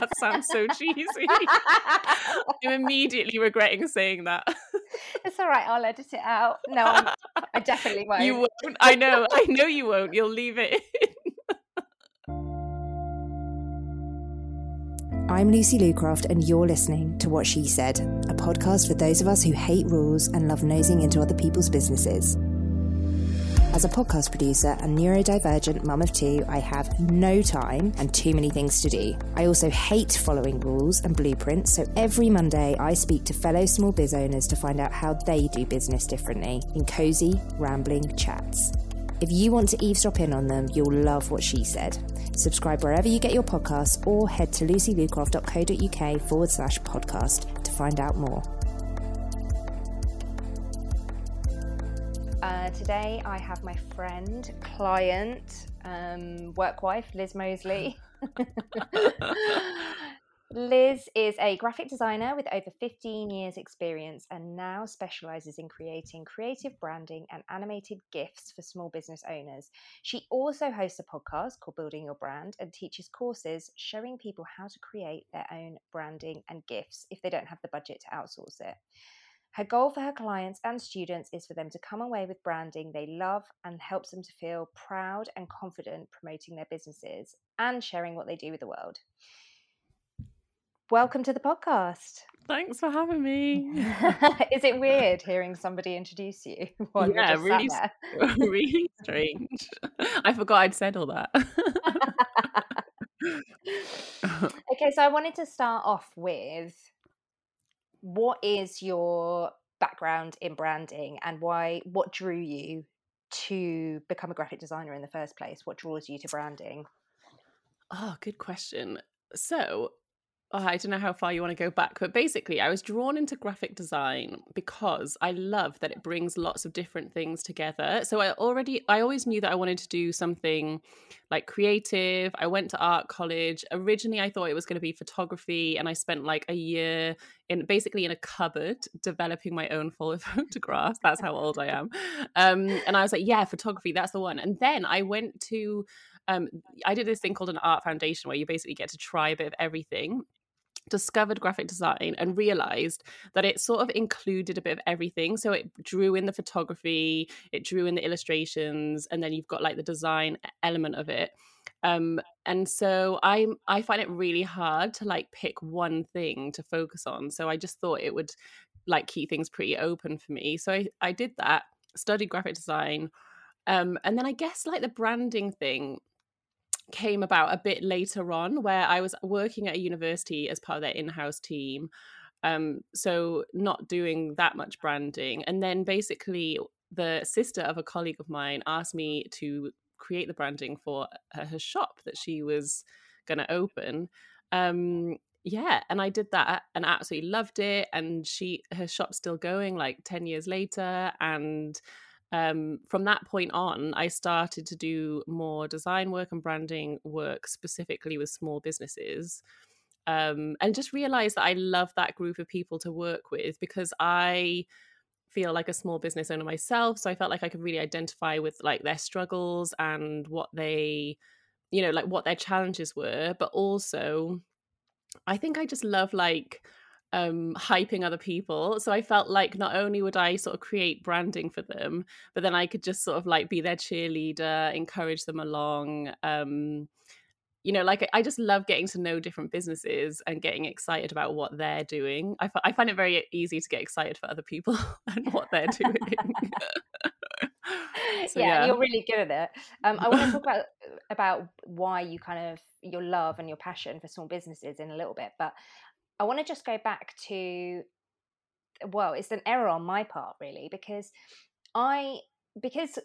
that sounds so cheesy. I'm immediately regretting saying that. It's all right. I'll edit it out. No, I'm, I definitely won't. You won't. I know. I know you won't. You'll leave it in. I'm Lucy Lucraft, and you're listening to What She Said, a podcast for those of us who hate rules and love nosing into other people's businesses. As a podcast producer and neurodivergent mum of two, I have no time and too many things to do. I also hate following rules and blueprints, so every Monday I speak to fellow small biz owners to find out how they do business differently in cozy, rambling chats. If you want to eavesdrop in on them, you'll love what she said. Subscribe wherever you get your podcasts or head to lucylucraft.co.uk forward slash podcast to find out more. Uh, today I have my friend, client, um, work wife, Liz Mosley. Liz is a graphic designer with over 15 years' experience and now specializes in creating creative branding and animated GIFs for small business owners. She also hosts a podcast called Building Your Brand and teaches courses showing people how to create their own branding and GIFs if they don't have the budget to outsource it. Her goal for her clients and students is for them to come away with branding they love and helps them to feel proud and confident promoting their businesses and sharing what they do with the world welcome to the podcast. Thanks for having me. Is it weird hearing somebody introduce you? yeah, really, really strange. I forgot I'd said all that. okay, so I wanted to start off with what is your background in branding and why what drew you to become a graphic designer in the first place? What draws you to branding? Oh, good question. So, oh, I don't know how far you want to go back, but basically, I was drawn into graphic design because I love that it brings lots of different things together. So I already, I always knew that I wanted to do something like creative. I went to art college. Originally, I thought it was going to be photography, and I spent like a year in basically in a cupboard developing my own photographs. That's how old I am. Um, and I was like, yeah, photography, that's the one. And then I went to um, I did this thing called an art foundation where you basically get to try a bit of everything discovered graphic design and realized that it sort of included a bit of everything. So it drew in the photography it drew in the illustrations and then you've got like the design element of it. Um and so i i find it really hard to like pick one thing to focus on. So i just thought it would like keep things pretty open for me. So i, I did that studied graphic design um and then i guess like the branding thing came about a bit later on where I was working at a university as part of their in-house team. Um, so not doing that much branding. And then basically the sister of a colleague of mine asked me to create the branding for her, her shop that she was going to open. Um, yeah, and I did that and absolutely loved it. And she, her shop's still going like 10 years later. And um, from that point on, I started to do more design work and branding work specifically with small businesses. Um, and just realized that I love that group of people to work with because I feel like a small business owner myself. So I felt like I could really identify with like their struggles and what they, you know, like what their challenges were. But also, I think I just love like um hyping other people. So i felt like not only would i sort of create branding for them but then i could just sort of like be their cheerleader encourage them along um you know like i just love getting to know different businesses and getting excited about what they're doing. I, f- I find it very easy to get excited for other people and what they're doing. So, yeah, yeah, you're really good at it. Um, i want to talk about about why you kind of your love and your passion for small businesses in a little bit but I want to just go back to well, it's an error on my part really because I because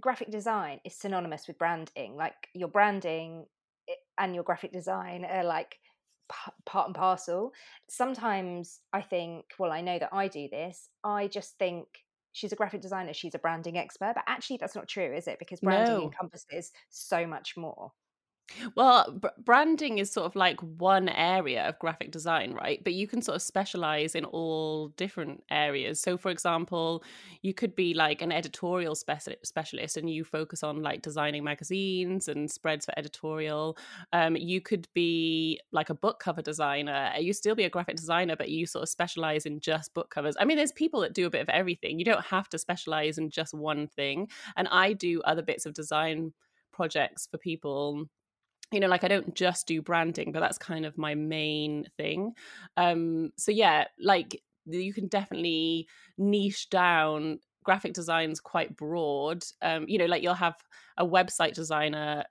graphic design is synonymous with branding. Like your branding eh, and your graphic design are like part and parcel. Sometimes I think, well, I know that I do this. I just think she's a graphic designer, she's a branding expert, but actually that's not true, is it? Because branding no. encompasses so much more. Well, b- branding is sort of like one area of graphic design, right? But you can sort of specialize in all different areas. So, for example, you could be like an editorial speci- specialist and you focus on like designing magazines and spreads for editorial. Um, you could be like a book cover designer. You still be a graphic designer, but you sort of specialize in just book covers. I mean, there's people that do a bit of everything. You don't have to specialize in just one thing. And I do other bits of design projects for people you know like i don't just do branding but that's kind of my main thing. Um so yeah like you can definitely niche down graphic design's quite broad. Um you know like you'll have a website designer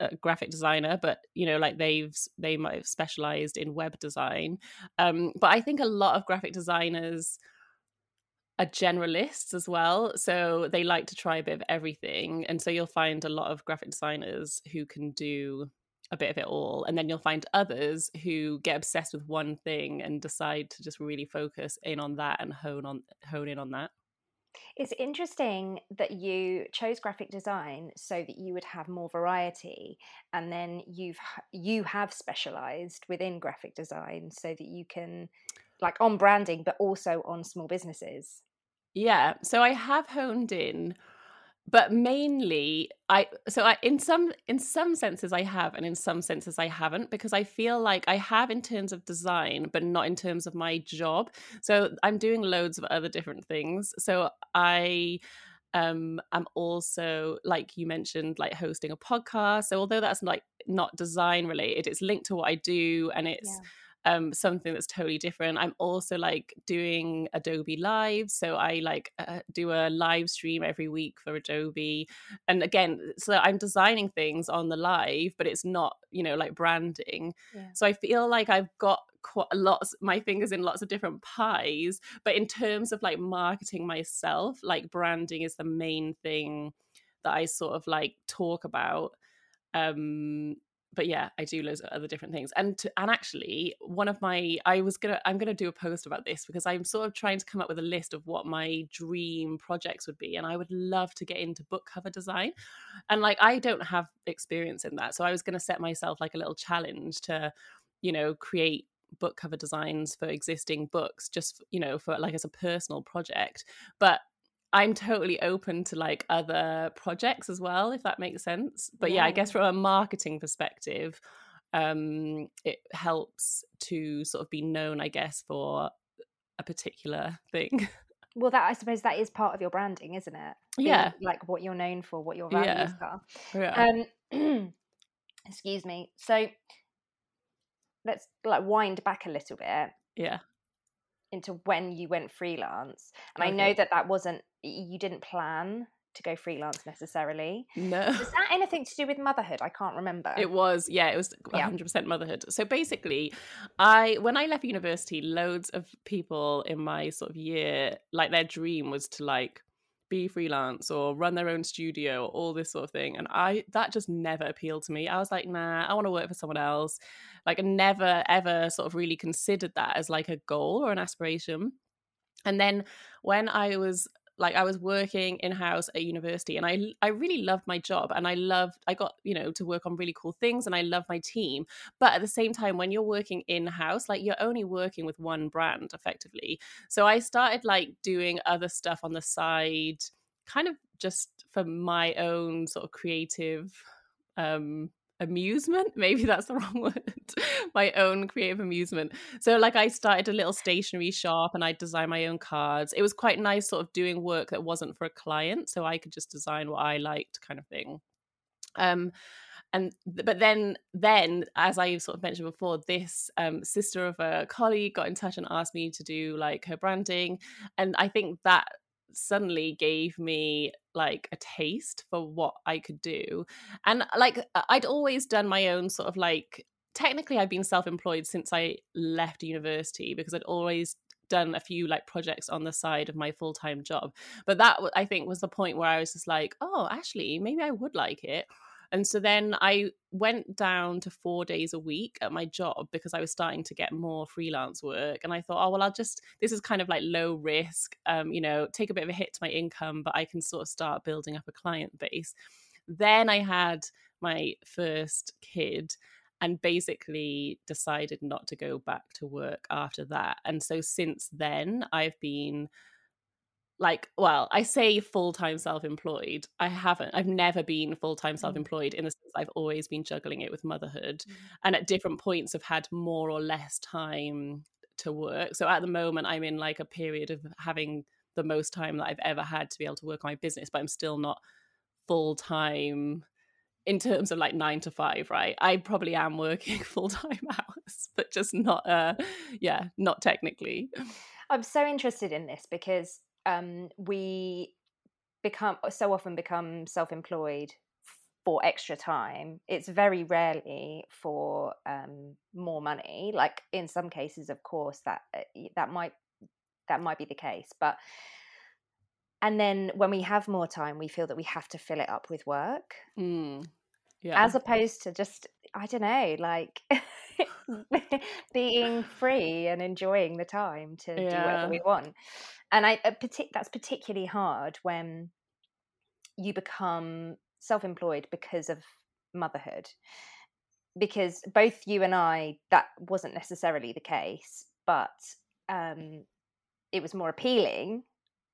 a graphic designer but you know like they've they might have specialized in web design. Um but i think a lot of graphic designers are generalists as well so they like to try a bit of everything and so you'll find a lot of graphic designers who can do a bit of it all and then you'll find others who get obsessed with one thing and decide to just really focus in on that and hone on hone in on that. It's interesting that you chose graphic design so that you would have more variety and then you've you have specialized within graphic design so that you can like on branding but also on small businesses. Yeah so i have honed in but mainly i so i in some in some senses i have and in some senses i haven't because i feel like i have in terms of design but not in terms of my job. So i'm doing loads of other different things. So i um i'm also like you mentioned like hosting a podcast. So although that's like not design related it's linked to what i do and it's yeah um, something that's totally different. I'm also like doing Adobe Live, so I like uh, do a live stream every week for Adobe, and again, so I'm designing things on the live, but it's not you know like branding. Yeah. So I feel like I've got quite a lot my fingers in lots of different pies, but in terms of like marketing myself, like branding is the main thing that I sort of like talk about um but yeah, I do loads of other different things. And to, and actually, one of my I was gonna I'm gonna do a post about this because I'm sort of trying to come up with a list of what my dream projects would be, and I would love to get into book cover design. And like I don't have experience in that, so I was gonna set myself like a little challenge to, you know, create book cover designs for existing books just you know for like as a personal project but I'm totally open to like other projects as well, if that makes sense. But yeah, yeah I guess from a marketing perspective, um, it helps to sort of be known, I guess, for a particular thing. Well, that I suppose that is part of your branding, isn't it? Being, yeah, like what you're known for, what your values yeah. are. Yeah. Um, excuse me. So let's like wind back a little bit. Yeah into when you went freelance and okay. i know that that wasn't you didn't plan to go freelance necessarily. No. Is that anything to do with motherhood? I can't remember. It was, yeah, it was 100% yeah. motherhood. So basically, I when I left university, loads of people in my sort of year, like their dream was to like be freelance or run their own studio or all this sort of thing. And I that just never appealed to me. I was like, nah, I want to work for someone else. Like I never ever sort of really considered that as like a goal or an aspiration. And then when I was like I was working in house at university and I I really loved my job and I loved I got you know to work on really cool things and I love my team. But at the same time when you're working in house like you're only working with one brand effectively. So I started like doing other stuff on the side kind of just for my own sort of creative um amusement? Maybe that's the wrong word. My own creative amusement. So like i started a little stationery shop and i designed my own cards. It was quite nice sort of doing work that wasn't for a client so i could just design what i liked kind of thing. Um and but then then as i sort of mentioned before this um, sister of a colleague got in touch and asked me to do like her branding. And i think that suddenly gave me like a taste for what I could do. And uh, like uh, I'd always done my own sort of like technically I've been self-employed since I left university because I'd always done a few like projects on the side of my full-time job. But that I think was the point where I was just like, oh, actually maybe I would like it. And so then I went down to four days a week at my job because I was starting to get more freelance work. And I thought, oh, well, I'll just, this is kind of like low risk, um, you know, take a bit of a hit to my income, but I can sort of start building up a client base. Then I had my first kid and basically decided not to go back to work after that. And so since then, I've been like well i say full-time self-employed i haven't i've never been full-time mm. self-employed in the sense i've always been juggling it with motherhood mm. and at different points have had more or less time to work so at the moment i'm in like a period of having the most time that i've ever had to be able to work on my business but i'm still not full-time in terms of like nine to five right i probably am working full-time hours but just not uh yeah not technically i'm so interested in this because um, we become so often become self-employed for extra time it's very rarely for um, more money like in some cases of course that uh, that might that might be the case but and then when we have more time we feel that we have to fill it up with work mm, yeah. as opposed to just i don't know like being free and enjoying the time to yeah. do whatever we want and I uh, that's particularly hard when you become self-employed because of motherhood because both you and I that wasn't necessarily the case but um, it was more appealing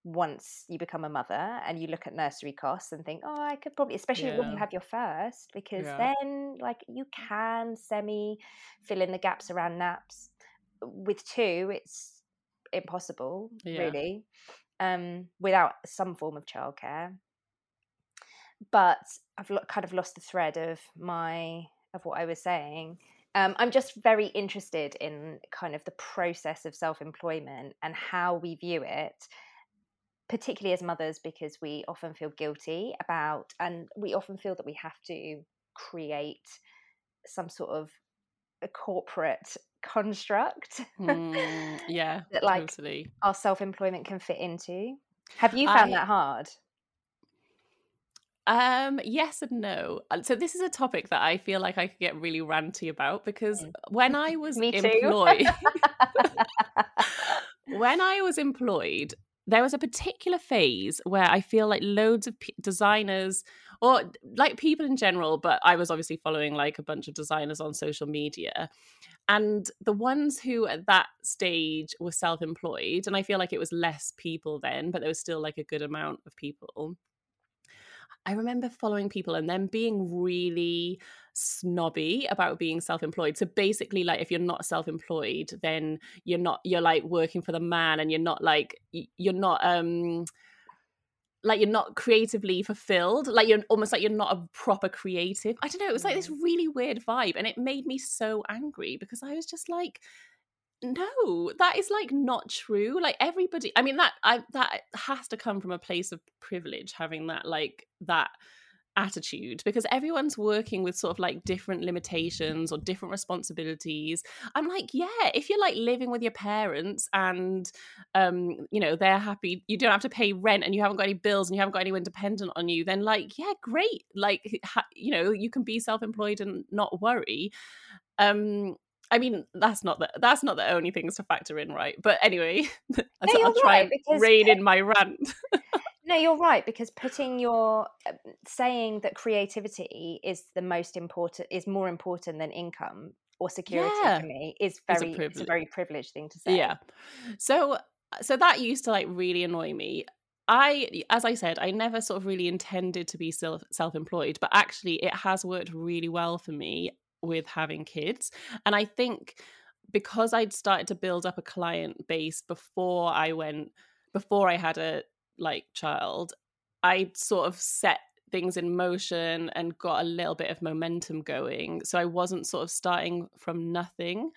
once you become a mother and you look at nursery costs and think oh I could probably especially yeah. when you have your first because yeah. then like you can semi fill in the gaps around naps with two it's impossible, yeah. really, um, without some form of childcare. But I've lo- kind of lost the thread of my of what I was saying. Um, I'm just very interested in kind of the process of self employment and how we view it, particularly as mothers, because we often feel guilty about, and we often feel that we have to create some sort of a corporate construct mm, yeah that like totally. our self-employment can fit into have you found I, that hard um yes and no so this is a topic that i feel like i could get really ranty about because mm. when i was employed when i was employed there was a particular phase where i feel like loads of p- designers or like people in general, but I was obviously following like a bunch of designers on social media. And the ones who at that stage were self employed, and I feel like it was less people then, but there was still like a good amount of people. I remember following people and then being really snobby about being self-employed. So basically like if you're not self-employed, then you're not you're like working for the man and you're not like you're not um like you're not creatively fulfilled like you're almost like you're not a proper creative i don't know it was like this really weird vibe and it made me so angry because i was just like no that is like not true like everybody i mean that i that has to come from a place of privilege having that like that attitude because everyone's working with sort of like different limitations or different responsibilities. I'm like yeah if you're like living with your parents and um you know they're happy you don't have to pay rent and you haven't got any bills and you haven't got anyone dependent on you then like yeah great like ha- you know you can be self-employed and not worry. Um I mean, that's not the that's not the only things to factor in, right? But anyway, no, I'll try right, and rein in my rant. No, you're right because putting your uh, saying that creativity is the most important is more important than income or security yeah. for me is very it's a, it's a very privileged thing to say. Yeah. So so that used to like really annoy me. I, as I said, I never sort of really intended to be self self employed, but actually, it has worked really well for me with having kids. And I think because I'd started to build up a client base before I went, before I had a like child, I sort of set things in motion and got a little bit of momentum going. So I wasn't sort of starting from nothing.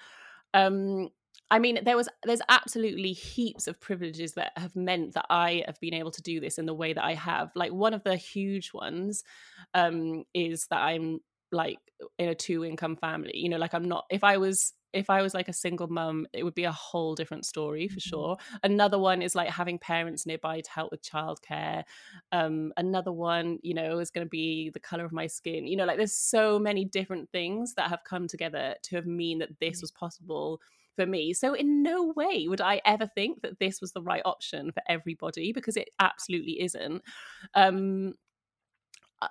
Um, I mean, there was there's absolutely heaps of privileges that have meant that I have been able to do this in the way that I have. Like one of the huge ones um, is that I'm like in a two income family. You know, like I'm not if I was if I was like a single mum, it would be a whole different story for mm-hmm. sure. Another one is like having parents nearby to help with childcare. Um, another one, you know, is going to be the color of my skin. You know, like there's so many different things that have come together to have mean that this mm. was possible for me. So in no way would I ever think that this was the right option for everybody because it absolutely isn't. Um,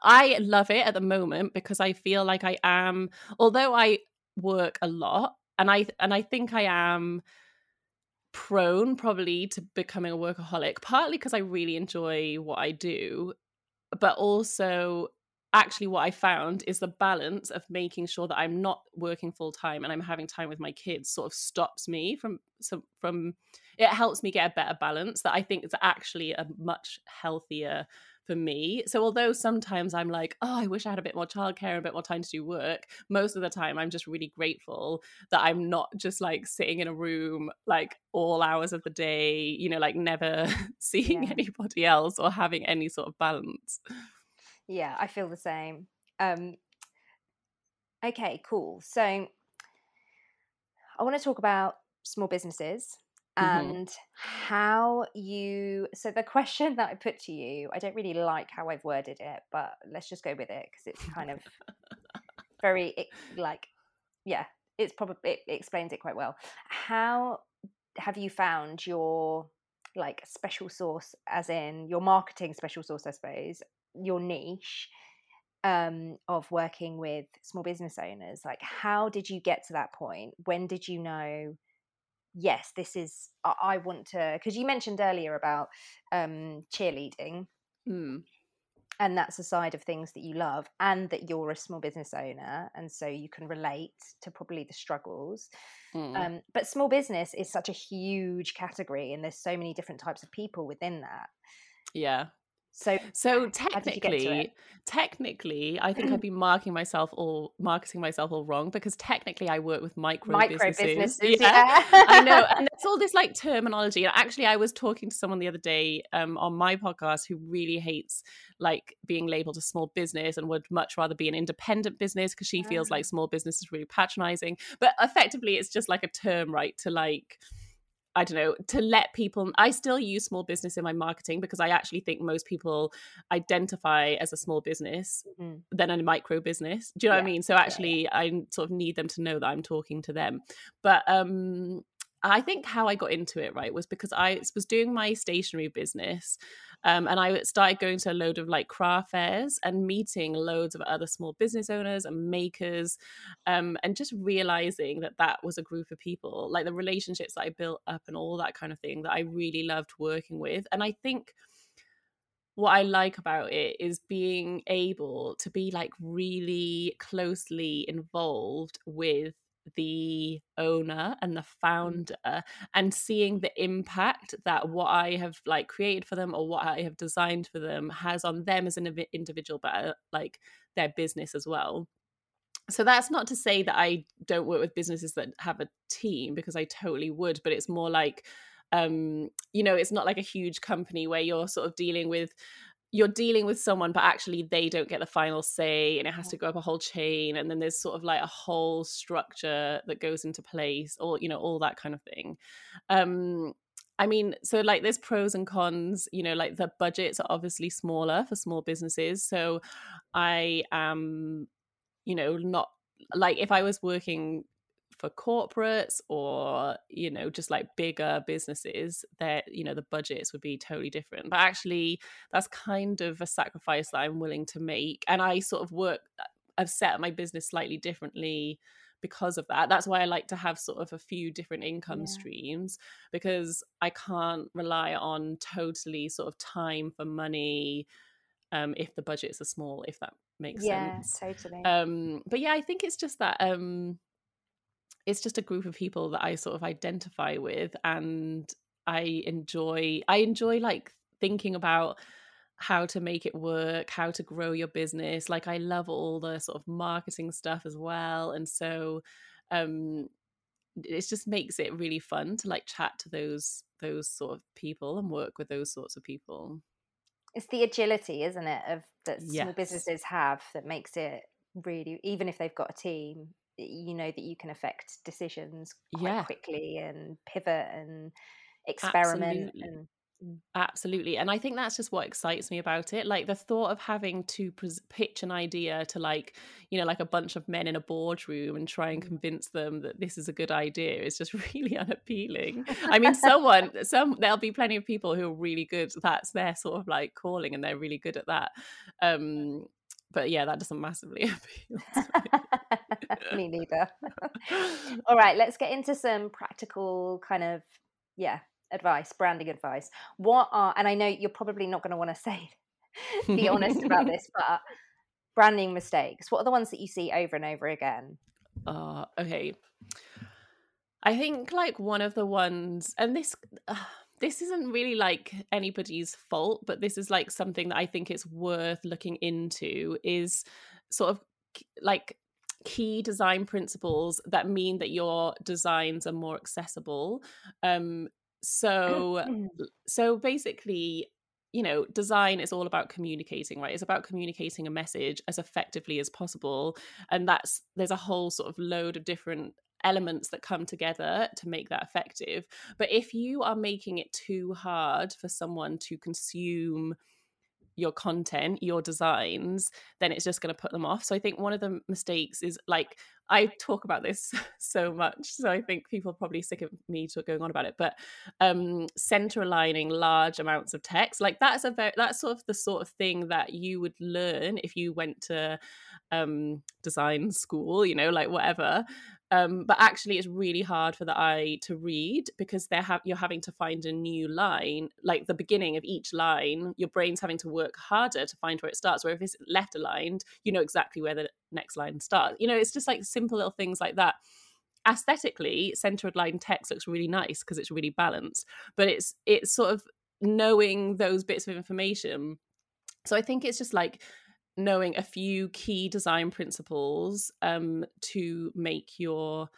I love it at the moment because I feel like I am, although I work a lot, and I and I think I am prone probably to becoming a workaholic, partly because I really enjoy what I do, but also actually what I found is the balance of making sure that I'm not working full time and I'm having time with my kids sort of stops me from from it helps me get a better balance that I think is actually a much healthier for me. So although sometimes I'm like, oh, I wish I had a bit more childcare and a bit more time to do work, most of the time I'm just really grateful that I'm not just like sitting in a room like all hours of the day, you know, like never seeing yeah. anybody else or having any sort of balance. Yeah, I feel the same. Um okay, cool. So I want to talk about small businesses. And mm-hmm. how you so the question that i put to you i don't really like how i've worded it but let's just go with it because it's kind of very like yeah it's probably it explains it quite well. How have you found your like special source as in your marketing special source i suppose your niche um, of working with small business owners? Like how did you get to that point? When did you know yes, this is, I want to, because you mentioned earlier about um, cheerleading. Mm. And that's a side of things that you love, and that you're a small business owner, and so you can relate to probably the struggles. Mm. Um, but small business is such a huge category, and there's so many different types of people within that. Yeah, so, so technically, technically, I think I'd be marking myself all marketing myself all wrong because technically I work with micro, micro businesses. businesses yeah. yeah. I know, and it's all this like terminology. And actually, I was talking to someone the other day um, on my podcast who really hates like being labeled a small business and would much rather be an independent business because she feels like ah. small business is really patronizing. But effectively, it's just like a term, right? To like I don't know, to let people. I still use small business in my marketing because I actually think most people identify as a small business mm-hmm. than a micro business. Do you know yeah. what I mean? So actually, yeah, yeah. I sort of need them to know that I'm talking to them. But um, I think how I got into it, right, was because I was doing my stationery business. Um, and I started going to a load of like craft fairs and meeting loads of other small business owners and makers, um, and just realizing that that was a group of people, like the relationships that I built up and all that kind of thing that I really loved working with. And I think what I like about it is being able to be like really closely involved with the owner and the mm. founder and seeing the impact that what I have like created for them or what I have designed for them has on them as an individual but uh, like their business as well so that's not to say that I don't work with businesses that have a team because I totally would but it's more like um you know it's not like a huge company where you're sort of dealing with you're dealing with someone but actually they don't get the final say and it has to go up a whole chain and then there's sort of like a whole structure that goes into place or you know all that kind of thing um I mean, so like there's pros and cons, you know, like the budgets are obviously smaller for small businesses. So I am, you know, not like if I was working for corporates or you know just like bigger businesses that you know the budgets would be totally different. But actually that's kind of a sacrifice that i'm willing to make and i sort of work uh, i've set up my business slightly differently because of that. That's why i like to have sort of a few different income yeah. streams because i can't rely on totally sort of time for money um, if the budgets are small if that makes yeah, sense. totally. Um, but yeah i think it's just that um, it's just a group of people that I sort of identify with and I enjoy I enjoy like thinking about how to make it work, how to grow your business. Like I love all the sort of marketing stuff as well. And so um it just makes it really fun to like chat to those those sort of people and work with those sorts of people. It's the agility, isn't it, of that small yes. businesses have that makes it really even if they've got a team, you know that you can affect decisions quite yeah. quickly and pivot and experiment Absolutely. and mm. Absolutely. And I think that's just what excites me about it. Like the thought of having to pitch an idea to, like, you know, like a bunch of men in a boardroom and try and mm. convince them that this is a good idea is just really unappealing. I mean, someone, some, there'll be plenty of people who are really good. That's their sort of like calling and they're really good at that. Um, but yeah, that doesn't massively appeal. me. neither. All right, let's get into some practical kind of yeah advice, branding advice. What are and I know you're probably not going to want to say be honest about this, but branding mistakes. What are the ones that you see over and over again? Uh, okay. I think like one of the ones, and this uh, this isn't really like anybody's fault, but this is like something that I think it's worth looking into. Is sort of like key design principles that mean that your designs are more accessible. Um, so so basically you know, design is all about communicating, right? It's about communicating a message as effectively as possible. And that's, there's a whole sort of load of different elements that come together to make that effective. But if you are making it too hard for someone to consume your content, your designs, then it's just going to put them off. So I think one of the mistakes is like I talk about this so much, so I think people are probably sick of me going on about it. But um, center aligning large amounts of text, like that's a very that's sort of the sort of thing that you would learn if you went to um, design school, you know, like whatever. Um, but actually, it's really hard for the eye to read because they're ha- you're having to find a new line, like the beginning of each line. Your brain's having to work harder to find where it starts. Where if it's left aligned, you know exactly where the next line starts. You know, it's just like simple little things like that. Aesthetically, centered line text looks really nice because it's really balanced, but it's it's sort of knowing those bits of information. So I think it's just like knowing a few key design principles um, to make your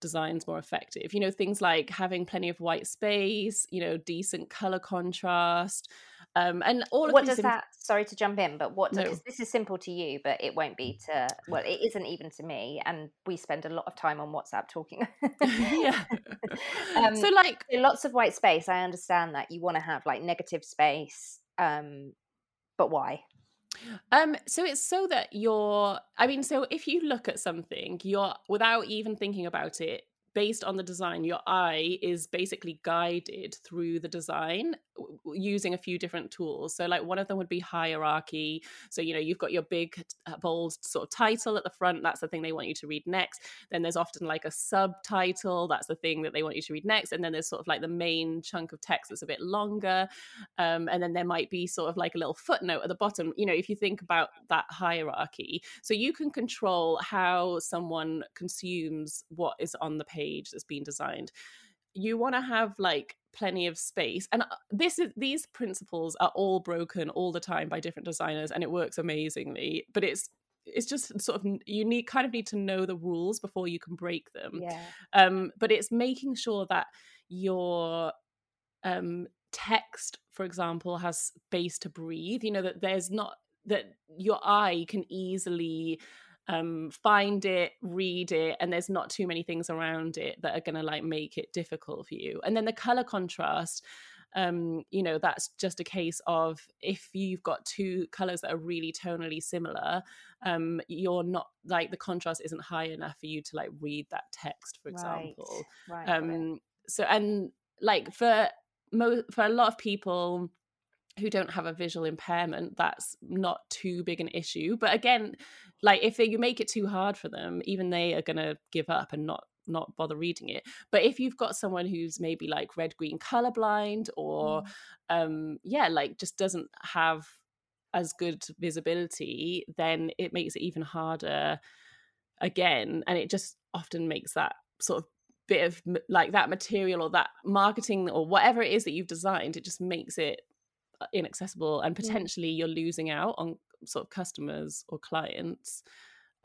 designs more effective. You know, things like having plenty of white space, you know, decent color contrast. Um, and all of what does that sorry to jump in but what does, no. this is simple to you but it won't be to well it isn't even to me and we spend a lot of time on whatsapp talking yeah um, so like lots of white space i understand that you want to have like negative space um but why um, so it's so that you're, I mean, so if you look at something, you're without even thinking about it, based on the design, your eye is basically guided through the design using a few different tools. So, like one of them would be hierarchy. So, you know, you've got your big, uh, bold sort of title at the front. That's the thing they want you to read next. Then there's often like a subtitle. That's the thing that they want you to read next. And then there's sort of like the main chunk of text that's a bit longer. Um, and then there might be sort of like a little footnote at the bottom. You know, if you think about that hierarchy, so you can control how someone consumes what is on the page that's been designed you want to have like plenty of space and uh, this is these principles are all broken all the time by different designers and it works amazingly but it's it's just sort of you need kind of need to know the rules before you can break them yeah. um but it's making sure that your um text for example has space to breathe you know that there's not that your eye can easily um, find it, read it, and there's not too many things around it that are going to like make it difficult for you. And then the color contrast, um, you know, that's just a case of if you've got two colors that are really tonally similar, um, you're not like the contrast isn't high enough for you to like read that text, for example. Right. right. Um, so and like for mo- for a lot of people who don't have a visual impairment that's not too big an issue. But again like if you make it too hard for them even they are going to give up and not not bother reading it. But if you've got someone who's maybe like red green colorblind or mm. um yeah like just doesn't have as good visibility then it makes it even harder again. And it just often makes that sort of bit of like that material or that marketing or whatever it is that you've designed it just makes it inaccessible and potentially you're losing out on sort of customers or clients.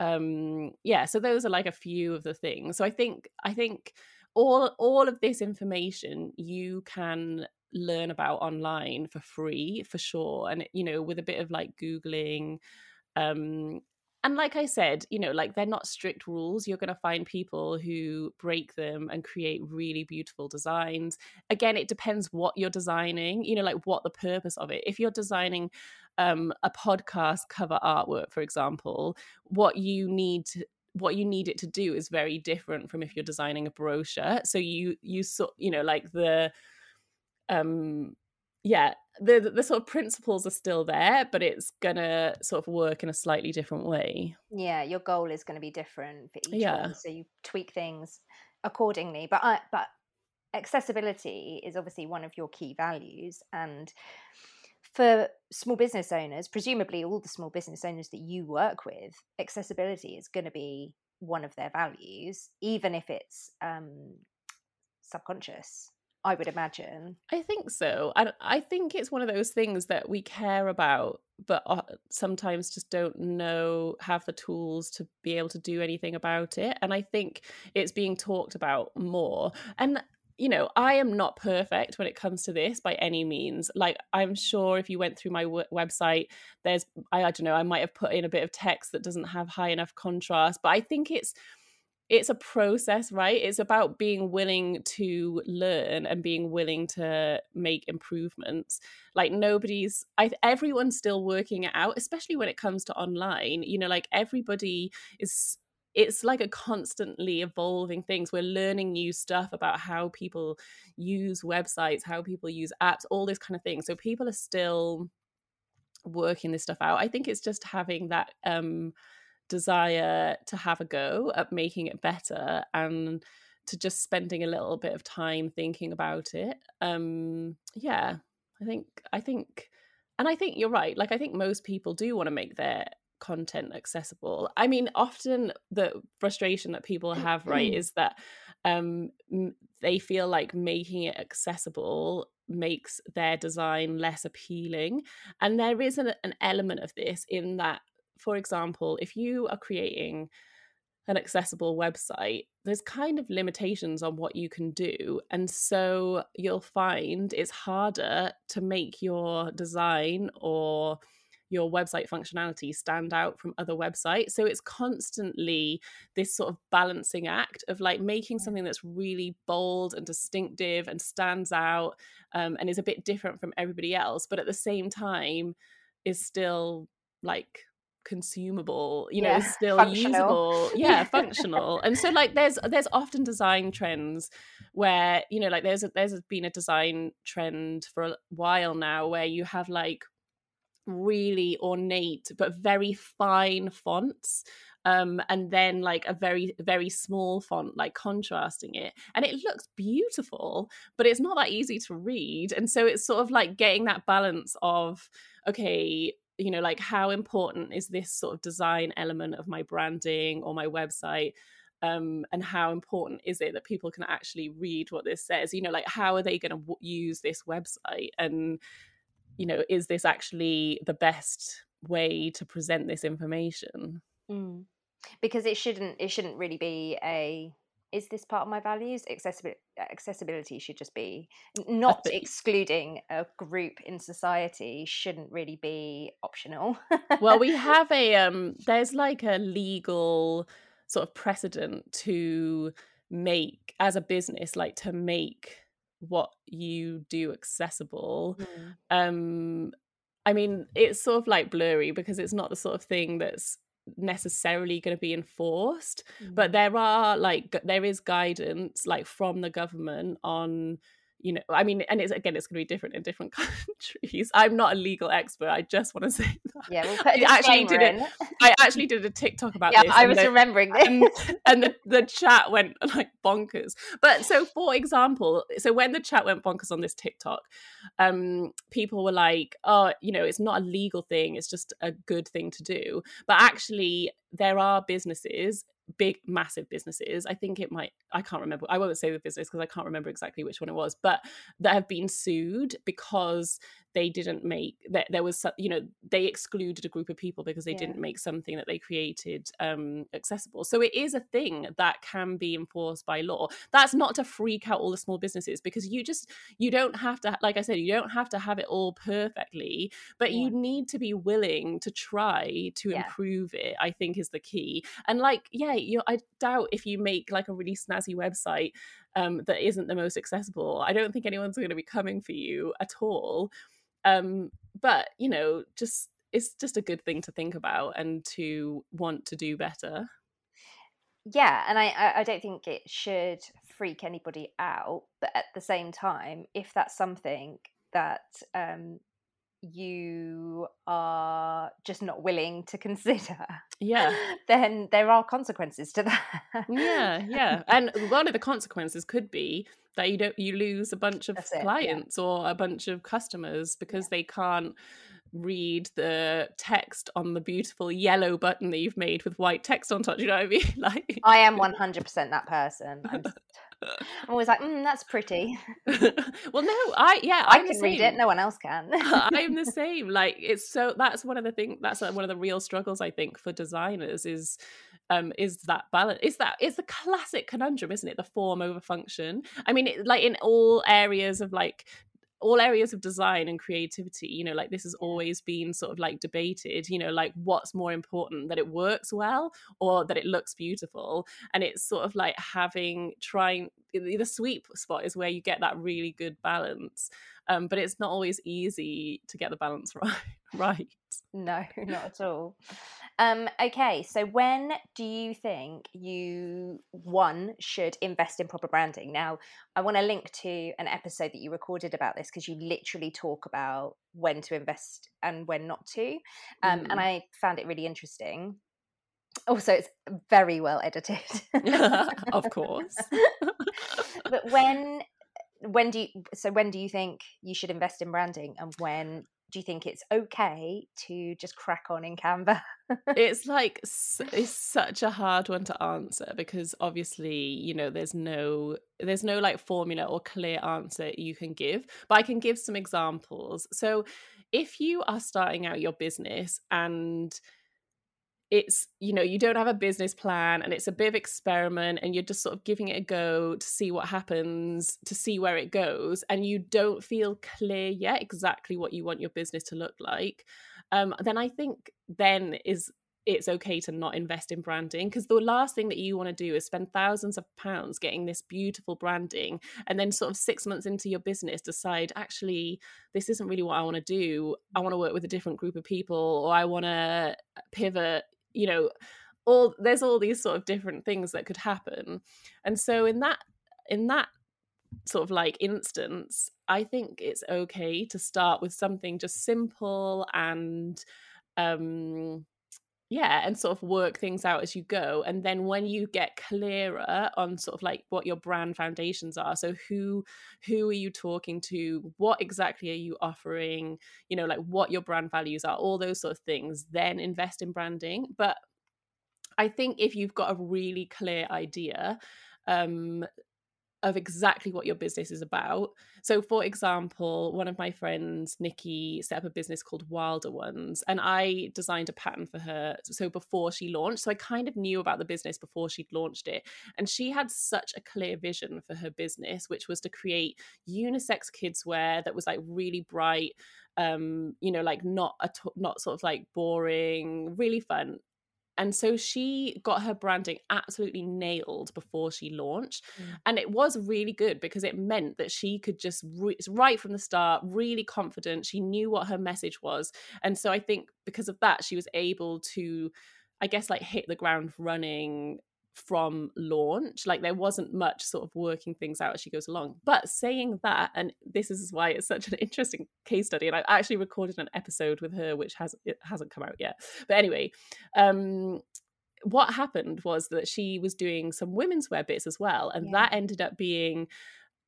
Um yeah so those are like a few of the things. So i think i think all all of this information you can learn about online for free for sure. And you know with a bit of like googling um and like I said, you know, like they're not strict rules. You're going to find people who break them and create really beautiful designs. Again, it depends what you're designing, you know, like what the purpose of it. If you're designing um, a podcast cover artwork, for example, what you need to, what you need it to do is very different from if you're designing a brochure. So you you sort you know like the um yeah, the the sort of principles are still there, but it's gonna sort of work in a slightly different way. Yeah, your goal is going to be different for each Yeah. one, so you tweak things accordingly. But I, but accessibility is obviously one of your key values, and for small business owners, presumably all the small business owners that you work with, accessibility is going to be one of their values, even if it's um, subconscious. I would imagine. I think so. And I think it's one of those things that we care about, but uh, sometimes just don't know, have the tools to be able to do anything about it. And I think it's being talked about more. And you know, I am not perfect when it comes to this by any means. Like, I'm sure if you went through my w- website, there's, I, I don't know, I might have put in a bit of text that doesn't have high enough contrast, but I think it's, it's a process, right? It's about being willing to learn and being willing to make improvements. Like nobody's, I everyone's still working it out, especially when it comes to online. You know, like everybody is. It's like a constantly evolving things. We're learning new stuff about how people use websites, how people use apps, all this kind of thing. So people are still working this stuff out. I think it's just having that um desire to have a go at making it better and to just spending a little bit of time thinking about it um yeah i think i think and i think you're right like i think most people do want to make their content accessible. I mean often the frustration that people have right is that um they feel like making it accessible makes their design less appealing and there is an, an element of this in that for example, if you are creating an accessible website, there's kind of limitations on what you can do. And so you'll find it's harder to make your design or your website functionality stand out from other websites. So it's constantly this sort of balancing act of like making something that's really bold and distinctive and stands out um, and is a bit different from everybody else, but at the same time is still like consumable you know Yeah, is still functional. usable. Yeah functional. And so like there's there's often design trends where you know like there's a, there's been a design trend for a while now where you have like really ornate but very fine fonts um and then like a very very small font like contrasting it. And it looks beautiful but it's not that easy to read. And so it's sort of like getting that balance of okay you know like how important is this sort of design element of my branding or my website um and how important is it that people can actually read what this says? You know like how are they going to w- use this website? And you know is this actually the best way to present this information? Mm. Because it shouldn't it shouldn't really be a is this part of my values? Accessibility accessibility should just be not excluding a group in society shouldn't really be optional. well we have a um there's like a legal sort of precedent to make as a business like to make what you do accessible Mm. um i mean it's sort of like blurry because it's not the sort of thing that's necessarily going to be enforced mm. but there are like there is guidance like from the government on you know i mean and it's again it's going to be different in different countries i'm not a legal expert i just want to say that yeah, we'll put a I actually did in. i actually did a tiktok about Yeah, this I was the- remembering this. and, and the, the chat went like bonkers but so for example so when the chat went bonkers on this tiktok um people were like oh you know it's not a legal thing it's just a good thing to do but actually there are businesses big massive businesses i think it might i can't remember i won't say the business because i can't remember exactly which one it was but that have been sued because they didn't make that there was you know they excluded a group of people because they Yeah. didn't make something that they created um accessible so it is a thing that can be enforced by law that's not to freak out all the small businesses because you just you don't have to like i said you don't have to have it all perfectly but Yeah. you need to be willing to try to Yeah. improve it i think is the key and like yeah you i doubt if you make like a really snazzy website um that isn't the most accessible. I don't think anyone's going to be coming for you at all. Um but you know just it's just a good thing to think about and to want to do better. Yeah and I, I don't think it should freak anybody out but at the same time if that's something that um, you are just not willing to consider yeah. then there are consequences to that. Yeah yeah and one of the consequences could be that you don't you lose a bunch of That's it, yeah. clients or a bunch of customers because they can't read the text on the beautiful yellow button that you've made with white text on top do you know what i mean? Like i am 100% that person i'm, I'm always like mm, that's pretty. Well no i yeah i I'm the can read it no one else can. I'm the same. Like it's so that's one of the things that's one of the real struggles I think for designers is um is that balance is that is the classic conundrum isn't it? The form over function. I mean it, like in all areas of like all areas of design and creativity you know like this has always been sort of like debated you know like what's more important that it works well or that it looks beautiful. And it's sort of like having trying the sweep spot is where you get that really good balance um, but it's not always easy to get the balance right right no not at all um, okay, so when do you think you one should invest in proper branding? Now, I want to link to an episode that you recorded about this because you literally talk about when to invest and when not to, um, Mm. and I found it really interesting. Also, it's very well edited. of course but when when do you so when do you think you should invest in branding and when do you think it's okay to just crack on in Canva? it's like it's such a hard one to answer because obviously you know there's no there's no like formula or clear answer you can give but i can give some examples so if you are starting out your business and it's you know you don't have a business plan and it's a bit of experiment and you're just sort of giving it a go to see what happens to see where it goes and you don't feel clear yet exactly what you want your business to look like um, then i think then is it's okay to not invest in branding because the last thing that you want to do is spend thousands of pounds getting this beautiful branding and then sort of 6 months into your business decide actually this isn't really what I want to do. I want to work with a different group of people or I want to pivot you know all there's all these sort of different things that could happen. And so in that in that sort of like instance i think it's okay to start with something just simple and um yeah and sort of work things out as you go and then when you get clearer on sort of like what your brand foundations are so who who are you talking to what exactly are you offering you know like what your brand values are all those sort of things then invest in branding. But i think if you've got a really clear idea um of exactly what your business is about. So, for example, one of my friends, Nikki, set up a business called Wilder Ones, and I designed a pattern for her. So, before she launched, so I kind of knew about the business before she'd launched it. And she had such a clear vision for her business, which was to create unisex kids wear that was like really bright. Um, you know, like not a t- not sort of like boring, really fun and so she got her branding absolutely nailed before she launched. Mm. and it was really good because it meant that she could just re- right from the start really confident. She knew what her message was. And so i think because of that she was able to i guess like hit the ground running from launch like there wasn't much sort of working things out as she goes along but saying that and this is why it's such an interesting case study and i actually recorded an episode with her which has it hasn't come out yet but anyway um what happened was that she was doing some women's wear bits as well and Yeah. that ended up being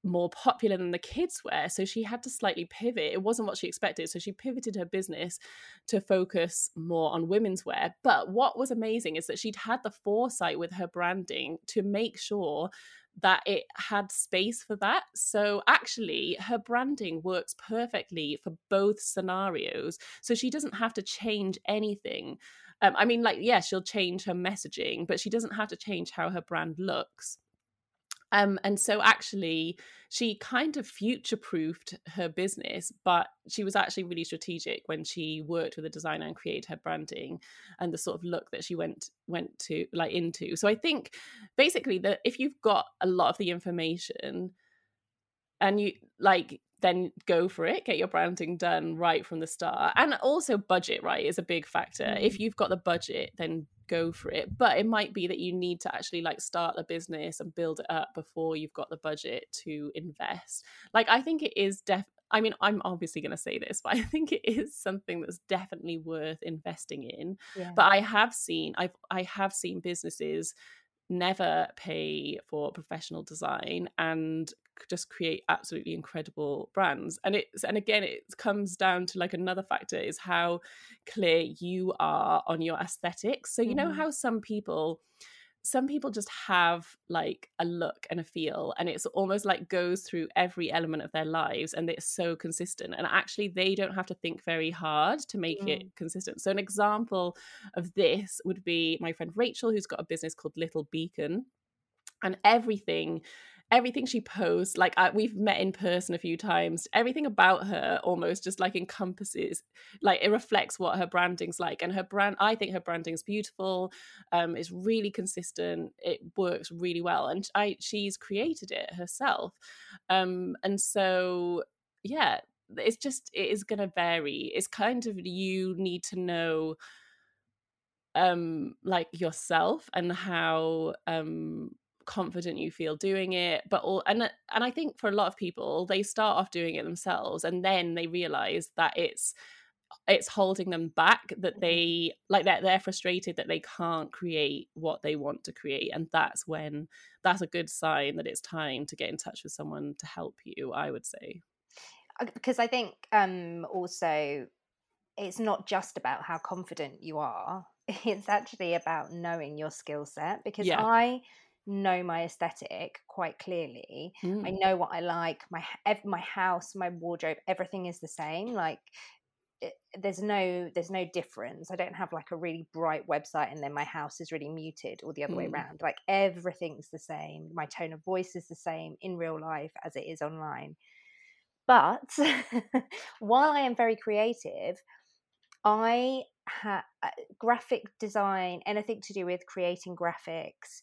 more popular than the kids wear so she had to slightly pivot. It wasn't what she expected so she pivoted her business to focus more on women's wear. But what was amazing is that she'd had the foresight with her branding to make sure that it had space for that. So actually her branding works perfectly for both scenarios so she doesn't have to change anything. Um, i mean like yeah she'll change her messaging but she doesn't have to change how her brand looks um, and so actually, she kind of future proofed her business, but she was actually really strategic when she worked with a designer and created her branding and the sort of look that she went went to like into. So I think basically that if you've got a lot of the information and you like then go for it get your branding done right from the start and also budget right is a big factor Mm. if you've got the budget then go for it but it might be that you need to actually like start the business and build it up before you've got the budget to invest like i think it is def I mean, I'm obviously going to say this, but I think it is something that's definitely worth investing in. Yeah. But I have seen, I've, I have seen businesses never pay for professional design and just create absolutely incredible brands. And it's and again it comes down to like another factor is how clear you are on your aesthetics. So you mm-hmm. know how some people some people just have like a look and a feel and it's almost like goes through every element of their lives and it's so consistent. And actually they don't have to think very hard to make mm. it consistent. So an example of this would be my friend rachel who's got a business called little beacon. And everything everything she posts like I, we've met in person a few times everything about her almost just like encompasses like it reflects what her branding's like and her brand i think her branding's beautiful um it's really consistent it works really well and i she's created it herself. Um and so yeah it's just it is going to vary it's kind of you need to know um like yourself and how um confident you feel doing it but all and and I think for a lot of people they start off doing it themselves and then they realize that it's it's holding them back that mm-hmm. they like that they're, they're frustrated that they can't create what they want to create and that's when that's a good sign that it's time to get in touch with someone to help you i would say because i think um also it's not just about how confident you are it's actually about knowing your skill set because yeah. i know my aesthetic quite clearly. Mm. I know what I like. My my house, my wardrobe, everything is the same. Like it, there's no there's no difference. I don't have like a really bright website and then my house is really muted or the other mm. way around. Like everything's the same. My tone of voice is the same in real life as it is online. But while I am very creative, I have uh, graphic design, anything to do with creating graphics,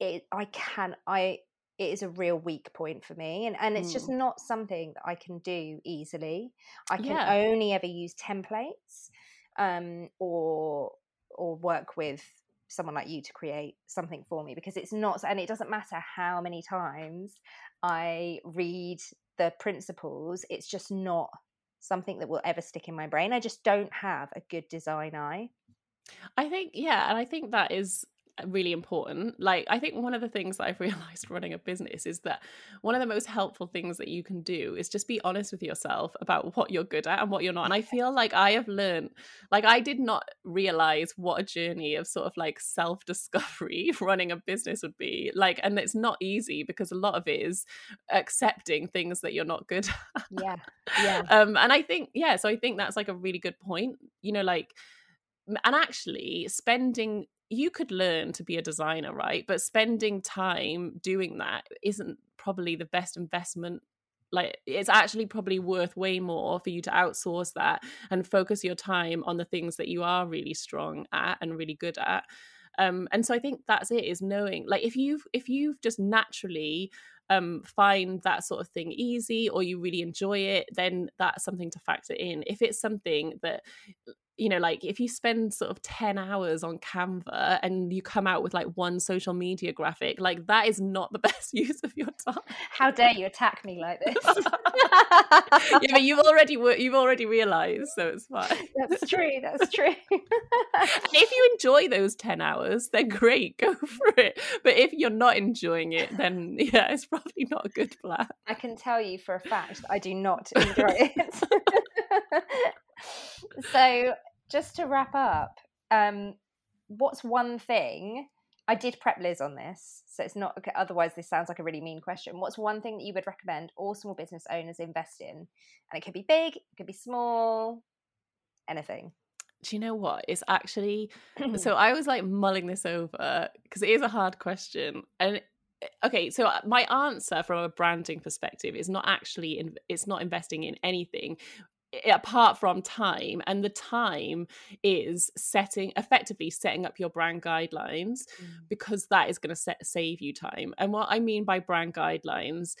it I can I it is a real weak point for me and and it's mm. just not something that I can do easily. I can yeah. only ever use templates um or or work with someone like you to create something for me because it's not and it doesn't matter how many times I read the principles it's just not something that will ever stick in my brain. I just don't have a good design eye. I think yeah, and I think that is really important. Like, I think one of the things that I've realized running a business is that one of the most helpful things that you can do is just be honest with yourself about what you're good at and what you're not. And I feel like I have learned, like, I did not realize what a journey of sort of like self discovery running a business would be. Like, and it's not easy because a lot of it is accepting things that you're not good at. Yeah. Yeah. Um, and I think, yeah, so I think that's like a really good point. You know, like, and actually spending you could learn to be a designer, right? But spending time doing that isn't probably the best investment. Like it's actually probably worth way more for you to outsource that and focus your time on the things that you are really strong at and really good at. Um and so i think that's it is knowing like if you've if you've just naturally um find that sort of thing easy or you really enjoy it then that's something to factor in. If it's something that you know, like if you spend sort of 10 hours on Canva and you come out with like one social media graphic, like that is not the best use of your time. How dare you attack me like this? yeah, but you've already you've already realized, so it's fine. That's true. That's true. if you enjoy those 10 hours, then great, go for it. But if you're not enjoying it, then yeah, it's probably not a good plan. I can tell you for a fact I do not enjoy it. so just to wrap up, um, what's one thing? I did prep Liz on this, so it's not okay. Otherwise, this sounds like a really mean question. What's one thing that you would recommend all small business owners invest in? And it could be big, it could be small, anything. Do you know what? It's actually so I was like mulling this over because it is a hard question. And eh, okay, so uh, my answer from a branding perspective is not actually in, it's not investing in anything apart from time and the time is setting effectively setting up your brand guidelines mm. because that is going to save you time. And what i mean by brand guidelines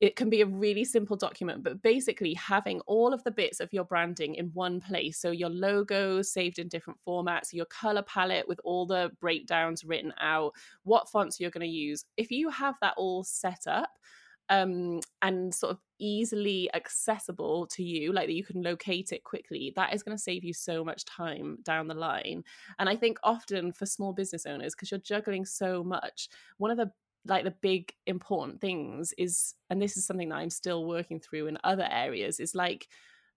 it can be a really simple document but basically having all of the bits of your branding in one place. So your logos saved in different formats your color palette with all the breakdowns written out what fonts you're going to use. If you have that all set up um, and sort of easily accessible to you, like that you can locate it quickly, that is going to save you so much time down the line. And I think often for small business owners, because you're juggling so much, one of the like the big important things is and this is something that i'm still working through in other areas is like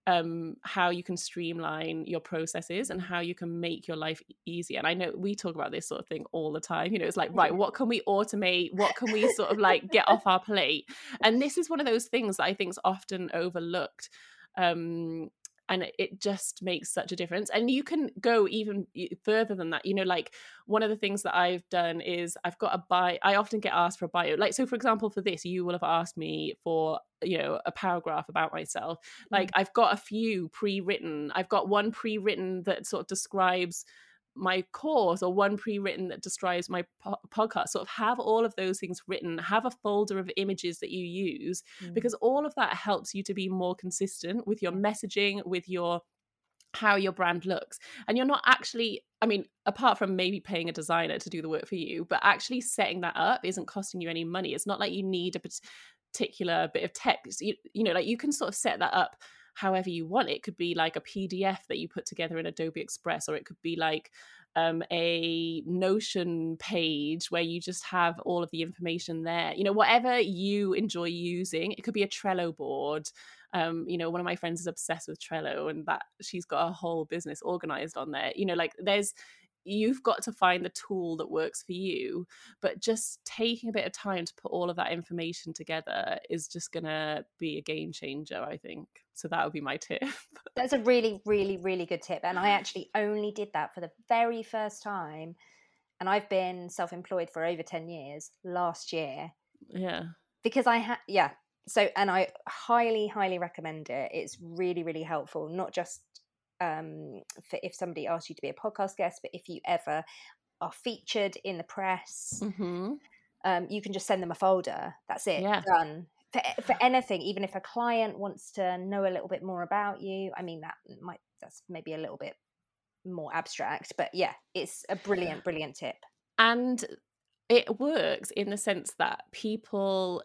um, how you can streamline your processes and how you can make your life easier. And I know we talk about this sort of thing all the time. You know, it's like, right, what can we automate? What can we sort of like get off our plate? And this is one of those things that I think is often overlooked. Um, and it just makes such a difference and you can go even further than that you know like one of the things that i've done is i've got a bio i often get asked for a bio like so for example for this you will have asked me for you know a paragraph about myself like mm-hmm. i've got a few pre-written i've got one pre-written that sort of describes my course or one pre-written that describes my po- podcast sort of have all of those things written have a folder of images that you use mm. because all of that helps you to be more consistent with your messaging with your how your brand looks. And you're not actually i mean apart from maybe paying a designer to do the work for you but actually setting that up isn't costing you any money. It's not like you need a particular bit of text. You, you know like you can sort of set that up however you want. It could be like a PDF that you put together in Adobe Express, or it could be like um, a Notion page where you just have all of the information there. You know, whatever you enjoy using. It could be a Trello board. Um, you know, one of my friends is obsessed with Trello, and that she's got a whole business organized on there. You know, like there's you've got to find the tool that works for you but just taking a bit of time to put all of that information together is just going to be a game changer i think. So that would be my tip. That's a really really really good tip and i actually only did that for the very first time and i've been self-employed for over 10 years last year. Yeah. Because i had yeah so and i highly highly recommend it. It's really really helpful not just um, for if somebody asks you to be a podcast guest, but if you ever are featured in the press, mm-hmm. um, you can just send them a folder. That's it, yeah. done. For, for anything, even if a client wants to know a little bit more about you, I mean that might that's maybe a little bit more abstract, but yeah, it's a brilliant, brilliant tip. And it works in the sense that people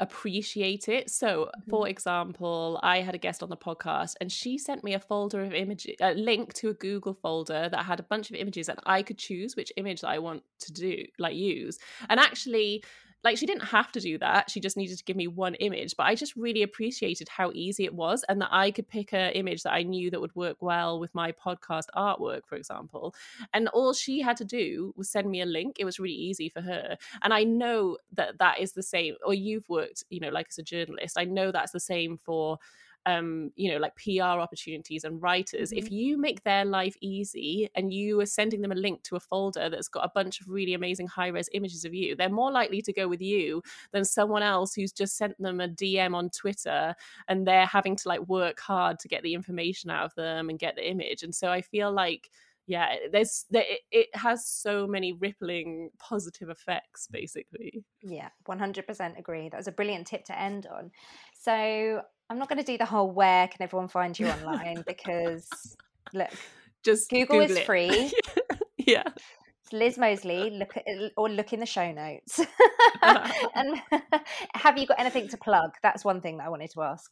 appreciate it. So, mm-hmm. for example, I had a guest on the podcast and she sent me a folder of images, a link to a Google folder that had a bunch of images, and I could choose which image that I want to do, like use. And actually, like she didn't have to do that she just needed to give me one image but i just really appreciated how easy it was and that i could pick an image that i knew that would work well with my podcast artwork for example. And all she had to do was send me a link it was really easy for her. And i know that that is the same or you've worked you know like as a journalist i know that's the same for um, you know, like PR opportunities and writers, mm-hmm. if you make their life easy and you are sending them a link to a folder that's got a bunch of really amazing high res images of you, they're more likely to go with you than someone else who's just sent them a DM on Twitter and they're having to like work hard to get the information out of them and get the image. And so I feel like yeah there's there, it has so many rippling positive effects basically yeah 100% agree that was a brilliant tip to end on so I'm not going to do the whole where can everyone find you online because look, just Google, Google is it. free. yeah. Liz Mosley, look at or look in the show notes. and have you got anything to plug? That's one thing that I wanted to ask.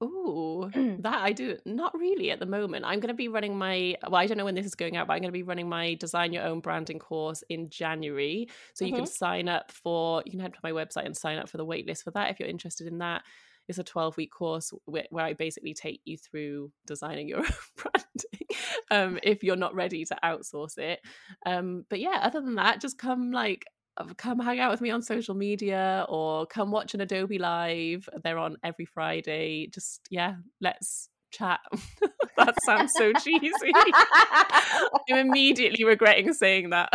Oh, that I do not really at the moment. I'm going to be running my well, I don't know when this is going out, but I'm going to be running my design your own branding course in January. So mm-hmm. you can mm-hmm. sign up for you can head to my website and sign up for the waitlist for that if you're interested in that it's a 12 week course where, where, I basically take you through designing your own branding um, if you're not ready to outsource it. Um, but yeah, other than that, just come like uh, come hang out with me on social media or come watch an Adobe live. They're on every Friday. Just yeah, let's chat. that sounds so cheesy. I'm immediately regretting saying that.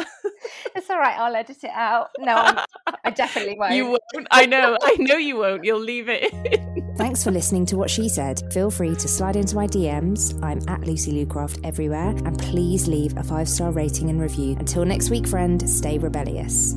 it's all right. I'll edit it out. No, I'm, i definitely won't. You won't. I know. I know you won't. You'll leave it. Thanks for listening to what she said. Feel free to slide into my DMs. I'm at Lucy Lucraft everywhere. And please leave a five star rating and review. Until next week, friend, stay rebellious.